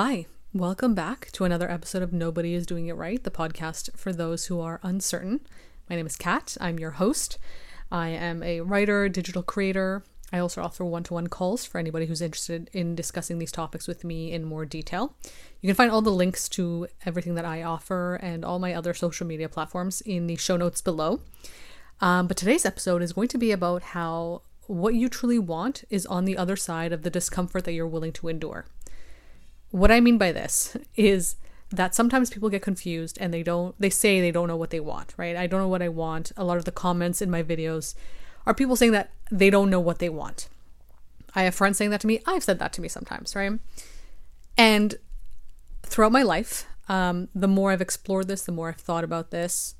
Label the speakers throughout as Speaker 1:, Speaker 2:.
Speaker 1: Hi, welcome back to another episode of Nobody is Doing It Right, the podcast for those who are uncertain. My name is Kat. I'm your host. I am a writer, digital creator. I also offer one to one calls for anybody who's interested in discussing these topics with me in more detail. You can find all the links to everything that I offer and all my other social media platforms in the show notes below. Um, but today's episode is going to be about how what you truly want is on the other side of the discomfort that you're willing to endure. What I mean by this is that sometimes people get confused and they don't they say they don't know what they want, right? I don't know what I want. A lot of the comments in my videos are people saying that they don't know what they want. I have friends saying that to me. I've said that to me sometimes, right? And throughout my life, um, the more I've explored this, the more I've thought about this,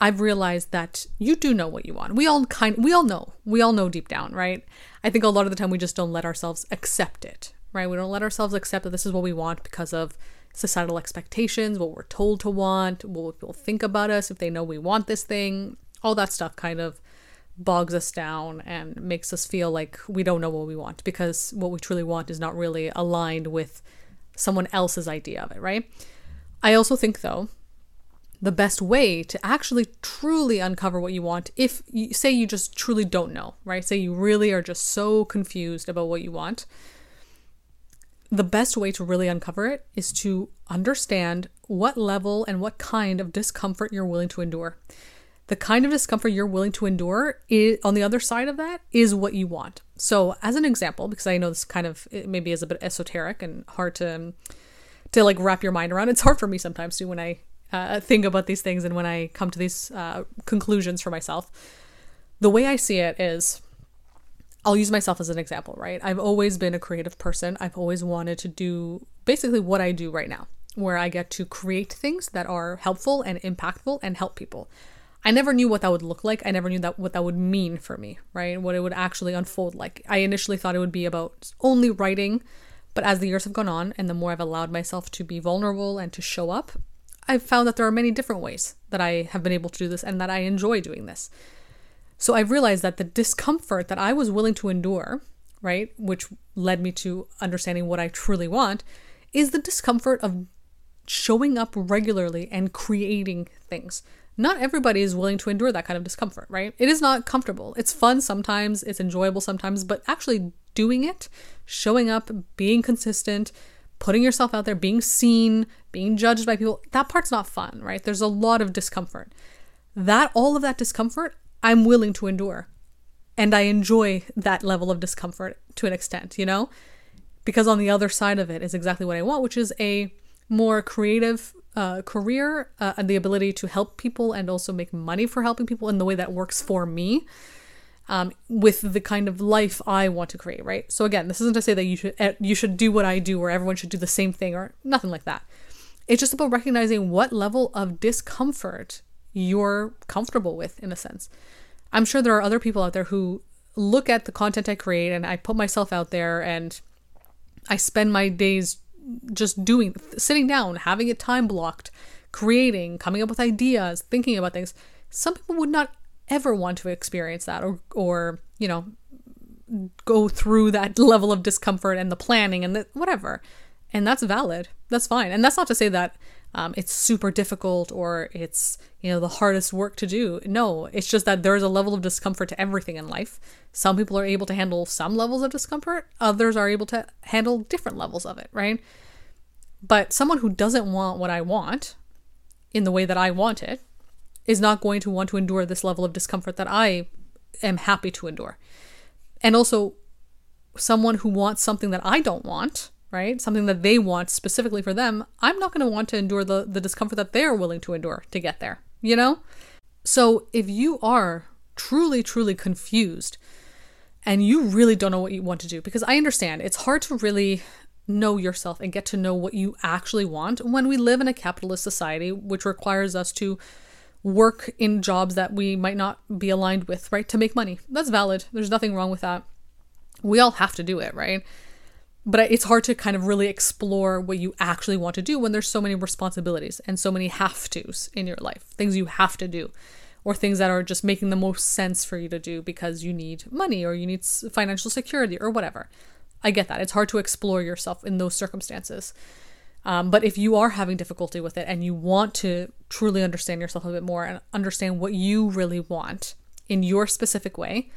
Speaker 1: I've realized that you do know what you want. We all kind we all know. We all know deep down, right? I think a lot of the time we just don't let ourselves accept it, right? We don't let ourselves accept that this is what we want because of societal expectations, what we're told to want, what people think about us if they know we want this thing. All that stuff kind of bogs us down and makes us feel like we don't know what we want because what we truly want is not really aligned with someone else's idea of it, right? I also think though the best way to actually truly uncover what you want if you say you just truly don't know, right? Say you really are just so confused about what you want. The best way to really uncover it is to understand what level and what kind of discomfort you're willing to endure. The kind of discomfort you're willing to endure is, on the other side of that is what you want. So, as an example, because I know this kind of maybe is a bit esoteric and hard to to like wrap your mind around. It's hard for me sometimes too when I uh, think about these things and when I come to these uh, conclusions for myself. The way I see it is I'll use myself as an example, right? I've always been a creative person. I've always wanted to do basically what I do right now, where I get to create things that are helpful and impactful and help people. I never knew what that would look like. I never knew that what that would mean for me, right? What it would actually unfold like. I initially thought it would be about only writing, but as the years have gone on and the more I've allowed myself to be vulnerable and to show up, I've found that there are many different ways that I have been able to do this and that I enjoy doing this. So I've realized that the discomfort that I was willing to endure, right, which led me to understanding what I truly want, is the discomfort of showing up regularly and creating things. Not everybody is willing to endure that kind of discomfort, right? It is not comfortable. It's fun sometimes, it's enjoyable sometimes, but actually doing it, showing up, being consistent, putting yourself out there, being seen, being judged by people, that part's not fun, right? There's a lot of discomfort. That, all of that discomfort, I'm willing to endure. And I enjoy that level of discomfort to an extent, you know? Because on the other side of it is exactly what I want, which is a more creative uh, career uh, and the ability to help people and also make money for helping people in the way that works for me um, with the kind of life I want to create, right? So again, this isn't to say that you should eh, you should do what I do or everyone should do the same thing or nothing like that. It's just about recognizing what level of discomfort you're comfortable with in a sense. I'm sure there are other people out there who look at the content I create and I put myself out there and I spend my days just doing sitting down, having it time blocked, creating, coming up with ideas, thinking about things. Some people would not ever want to experience that or or you know go through that level of discomfort and the planning and the whatever and that's valid that's fine and that's not to say that um, it's super difficult or it's you know the hardest work to do. No it's just that there's a level of discomfort to everything in life. Some people are able to handle some levels of discomfort. Others are able to handle different levels of it right? But someone who doesn't want what i want in the way that i want it is not going to want to endure this level of discomfort that I am happy to endure. And also, someone who wants something that I don't want, right? Something that they want specifically for them, I'm not going to want to endure the, the discomfort that they're willing to endure to get there, you know? So if you are truly, truly confused and you really don't know what you want to do, because I understand it's hard to really know yourself and get to know what you actually want when we live in a capitalist society, which requires us to work in jobs that we might not be aligned with, right? To make money. That's valid. There's nothing wrong with that. We all have to do it, right? But it's hard to kind of really explore what you actually want to do when there's so many responsibilities and so many have tos in your life, things you have to do, or things that are just making the most sense for you to do because you need money or you need financial security or whatever. I get that. It's hard to explore yourself in those circumstances. Um, but if you are having difficulty with it and you want to truly understand yourself a bit more and understand what you really want in your specific way,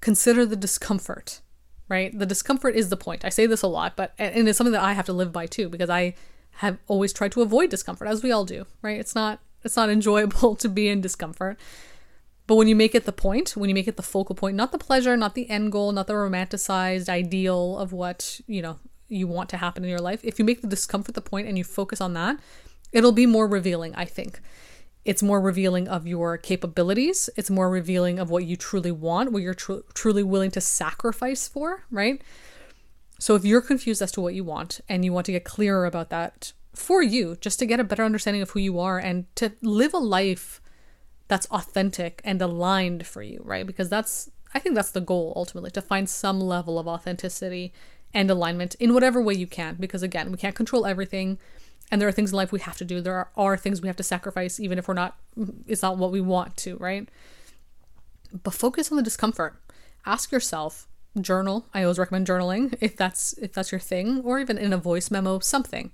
Speaker 1: consider the discomfort, right? The discomfort is the point. I say this a lot, but and it's something that I have to live by too because I have always tried to avoid discomfort as we all do, right? It's not it's not enjoyable to be in discomfort. But when you make it the point, when you make it the focal point, not the pleasure, not the end goal, not the romanticized ideal of what, you know, you want to happen in your life, if you make the discomfort the point and you focus on that, it'll be more revealing, I think. It's more revealing of your capabilities. It's more revealing of what you truly want, what you're tr- truly willing to sacrifice for, right? So if you're confused as to what you want and you want to get clearer about that for you, just to get a better understanding of who you are and to live a life that's authentic and aligned for you, right? Because that's, I think that's the goal ultimately, to find some level of authenticity and alignment in whatever way you can. Because again, we can't control everything. And there are things in life we have to do. There are, are things we have to sacrifice, even if we're not, it's not what we want to, right? But focus on the discomfort. Ask yourself, journal. I always recommend journaling if that's if that's your thing, or even in a voice memo, something.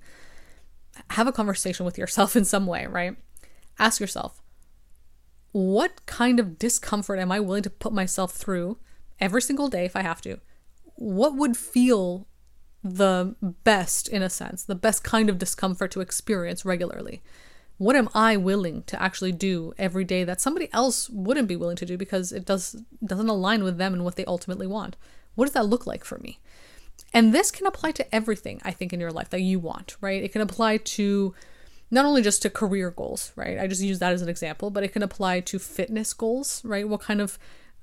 Speaker 1: Have a conversation with yourself in some way, right? Ask yourself, what kind of discomfort am I willing to put myself through every single day if I have to? what would feel the best in a sense, the best kind of discomfort to experience regularly? What am I willing to actually do every day that somebody else wouldn't be willing to do because it does doesn't align with them and what they ultimately want? What does that look like for me? And this can apply to everything I think in your life that you want, right? It can apply to not only just to career goals, right? I just use that as an example, but it can apply to fitness goals, right? What kind of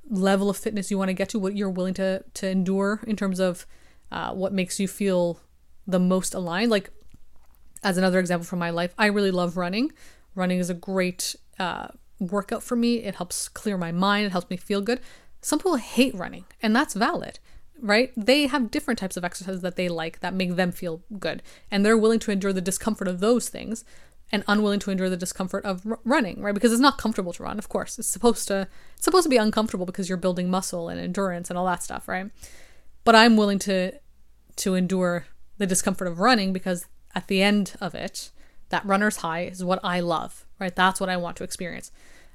Speaker 1: level of fitness you want to get to, what you're willing to to endure in terms of uh, what makes you feel the most aligned. Like as another example from my life, I really love running. Running is a great uh, workout for me. It helps clear my mind. It helps me feel good. Some people hate running, and that's valid, right? They have different types of exercises that they like that make them feel good, and they're willing to endure the discomfort of those things and unwilling to endure the discomfort of r- running, right? Because it's not comfortable to run, of course. It's supposed to it's supposed to be uncomfortable because you're building muscle and endurance and all that stuff, right? But I'm willing to to endure the discomfort of running because at the end of it, that runner's high is what I love, right? That's what I want to experience.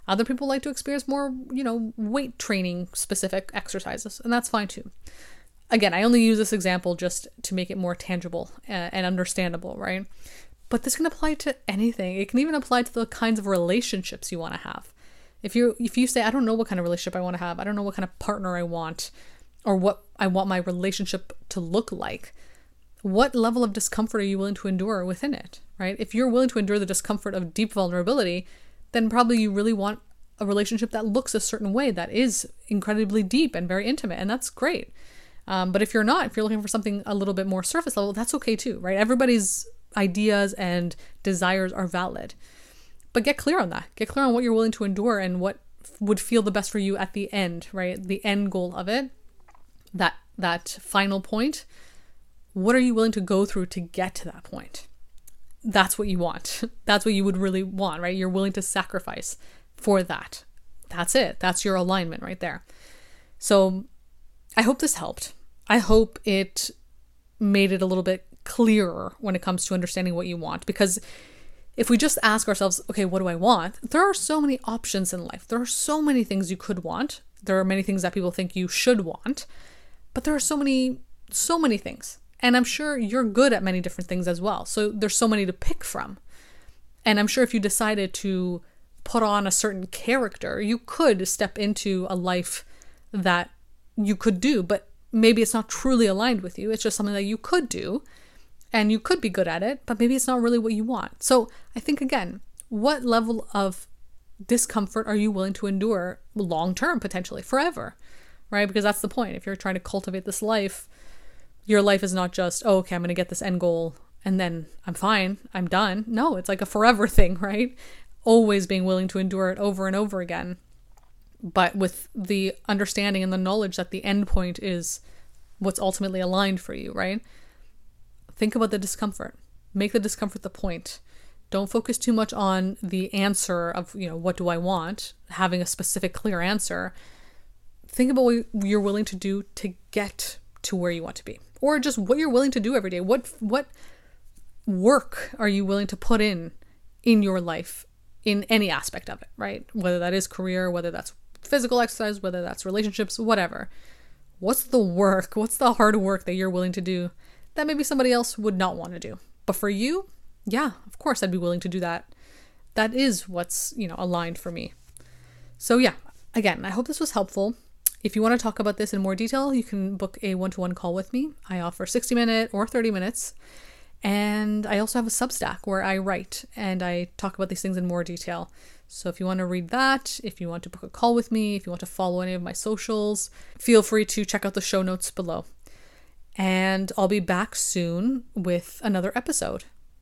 Speaker 1: Other people like to experience more, you know, weight training specific exercises, and that's fine too. Again, I only use this example just to make it more tangible uh, and understandable, right? But this can apply to anything. It can even apply to the kinds of relationships you want to have. If you if you say I don't know what kind of relationship I want to have, I don't know what kind of partner I want or what I want my relationship to look like, what level of discomfort are you willing to endure within it, right? If you're willing to endure the discomfort of deep vulnerability, then probably you really want a relationship that looks a certain way that is incredibly deep and very intimate, and that's great. Um, but if you're not, if you're looking for something a little bit more surface level, that's okay too, right? Everybody's ideas and desires are valid. But get clear on that. Get clear on what you're willing to endure and what would feel the best for you at the end, right? The end goal of it. That that final point. What are you willing to go through to get to that point? That's what you want. That's what you would really want, right? You're willing to sacrifice for that. That's it. That's your alignment right there. So I hope this helped. I hope it made it a little bit clearer when it comes to understanding what you want because if we just ask ourselves, okay, what do I want? There are so many options in life. There are so many things you could want. There are many things that people think you should want. But there are so many so many things. And I'm sure you're good at many different things as well. So there's so many to pick from. And I'm sure if you decided to put on a certain character, you could step into a life that you could do, but maybe it's not truly aligned with you. It's just something that you could do and you could be good at it, but maybe it's not really what you want. So I think, again, what level of discomfort are you willing to endure long term, potentially forever? Right? Because that's the point. If you're trying to cultivate this life, your life is not just, oh, okay, I'm going to get this end goal and then I'm fine, I'm done. No, it's like a forever thing, right? Always being willing to endure it over and over again, but with the understanding and the knowledge that the end point is what's ultimately aligned for you, right? Think about the discomfort. Make the discomfort the point. Don't focus too much on the answer of, you know, what do I want? Having a specific, clear answer. Think about what you're willing to do to get to where you want to be. or just what you're willing to do every day. What what work are you willing to put in in your life in any aspect of it, right? Whether that is career, whether that's physical exercise, whether that's relationships, whatever. What's the work? What's the hard work that you're willing to do that maybe somebody else would not want to do? But for you, yeah, of course I'd be willing to do that. That is what's, you know, aligned for me. So yeah, again, I hope this was helpful. If you want to talk about this in more detail, you can book a one to one call with me. I offer 60 minute or 30 minutes. And I also have a Substack where I write and I talk about these things in more detail. So if you want to read that, if you want to book a call with me, if you want to follow any of my socials, feel free to check out the show notes below. And I'll be back soon with another episode.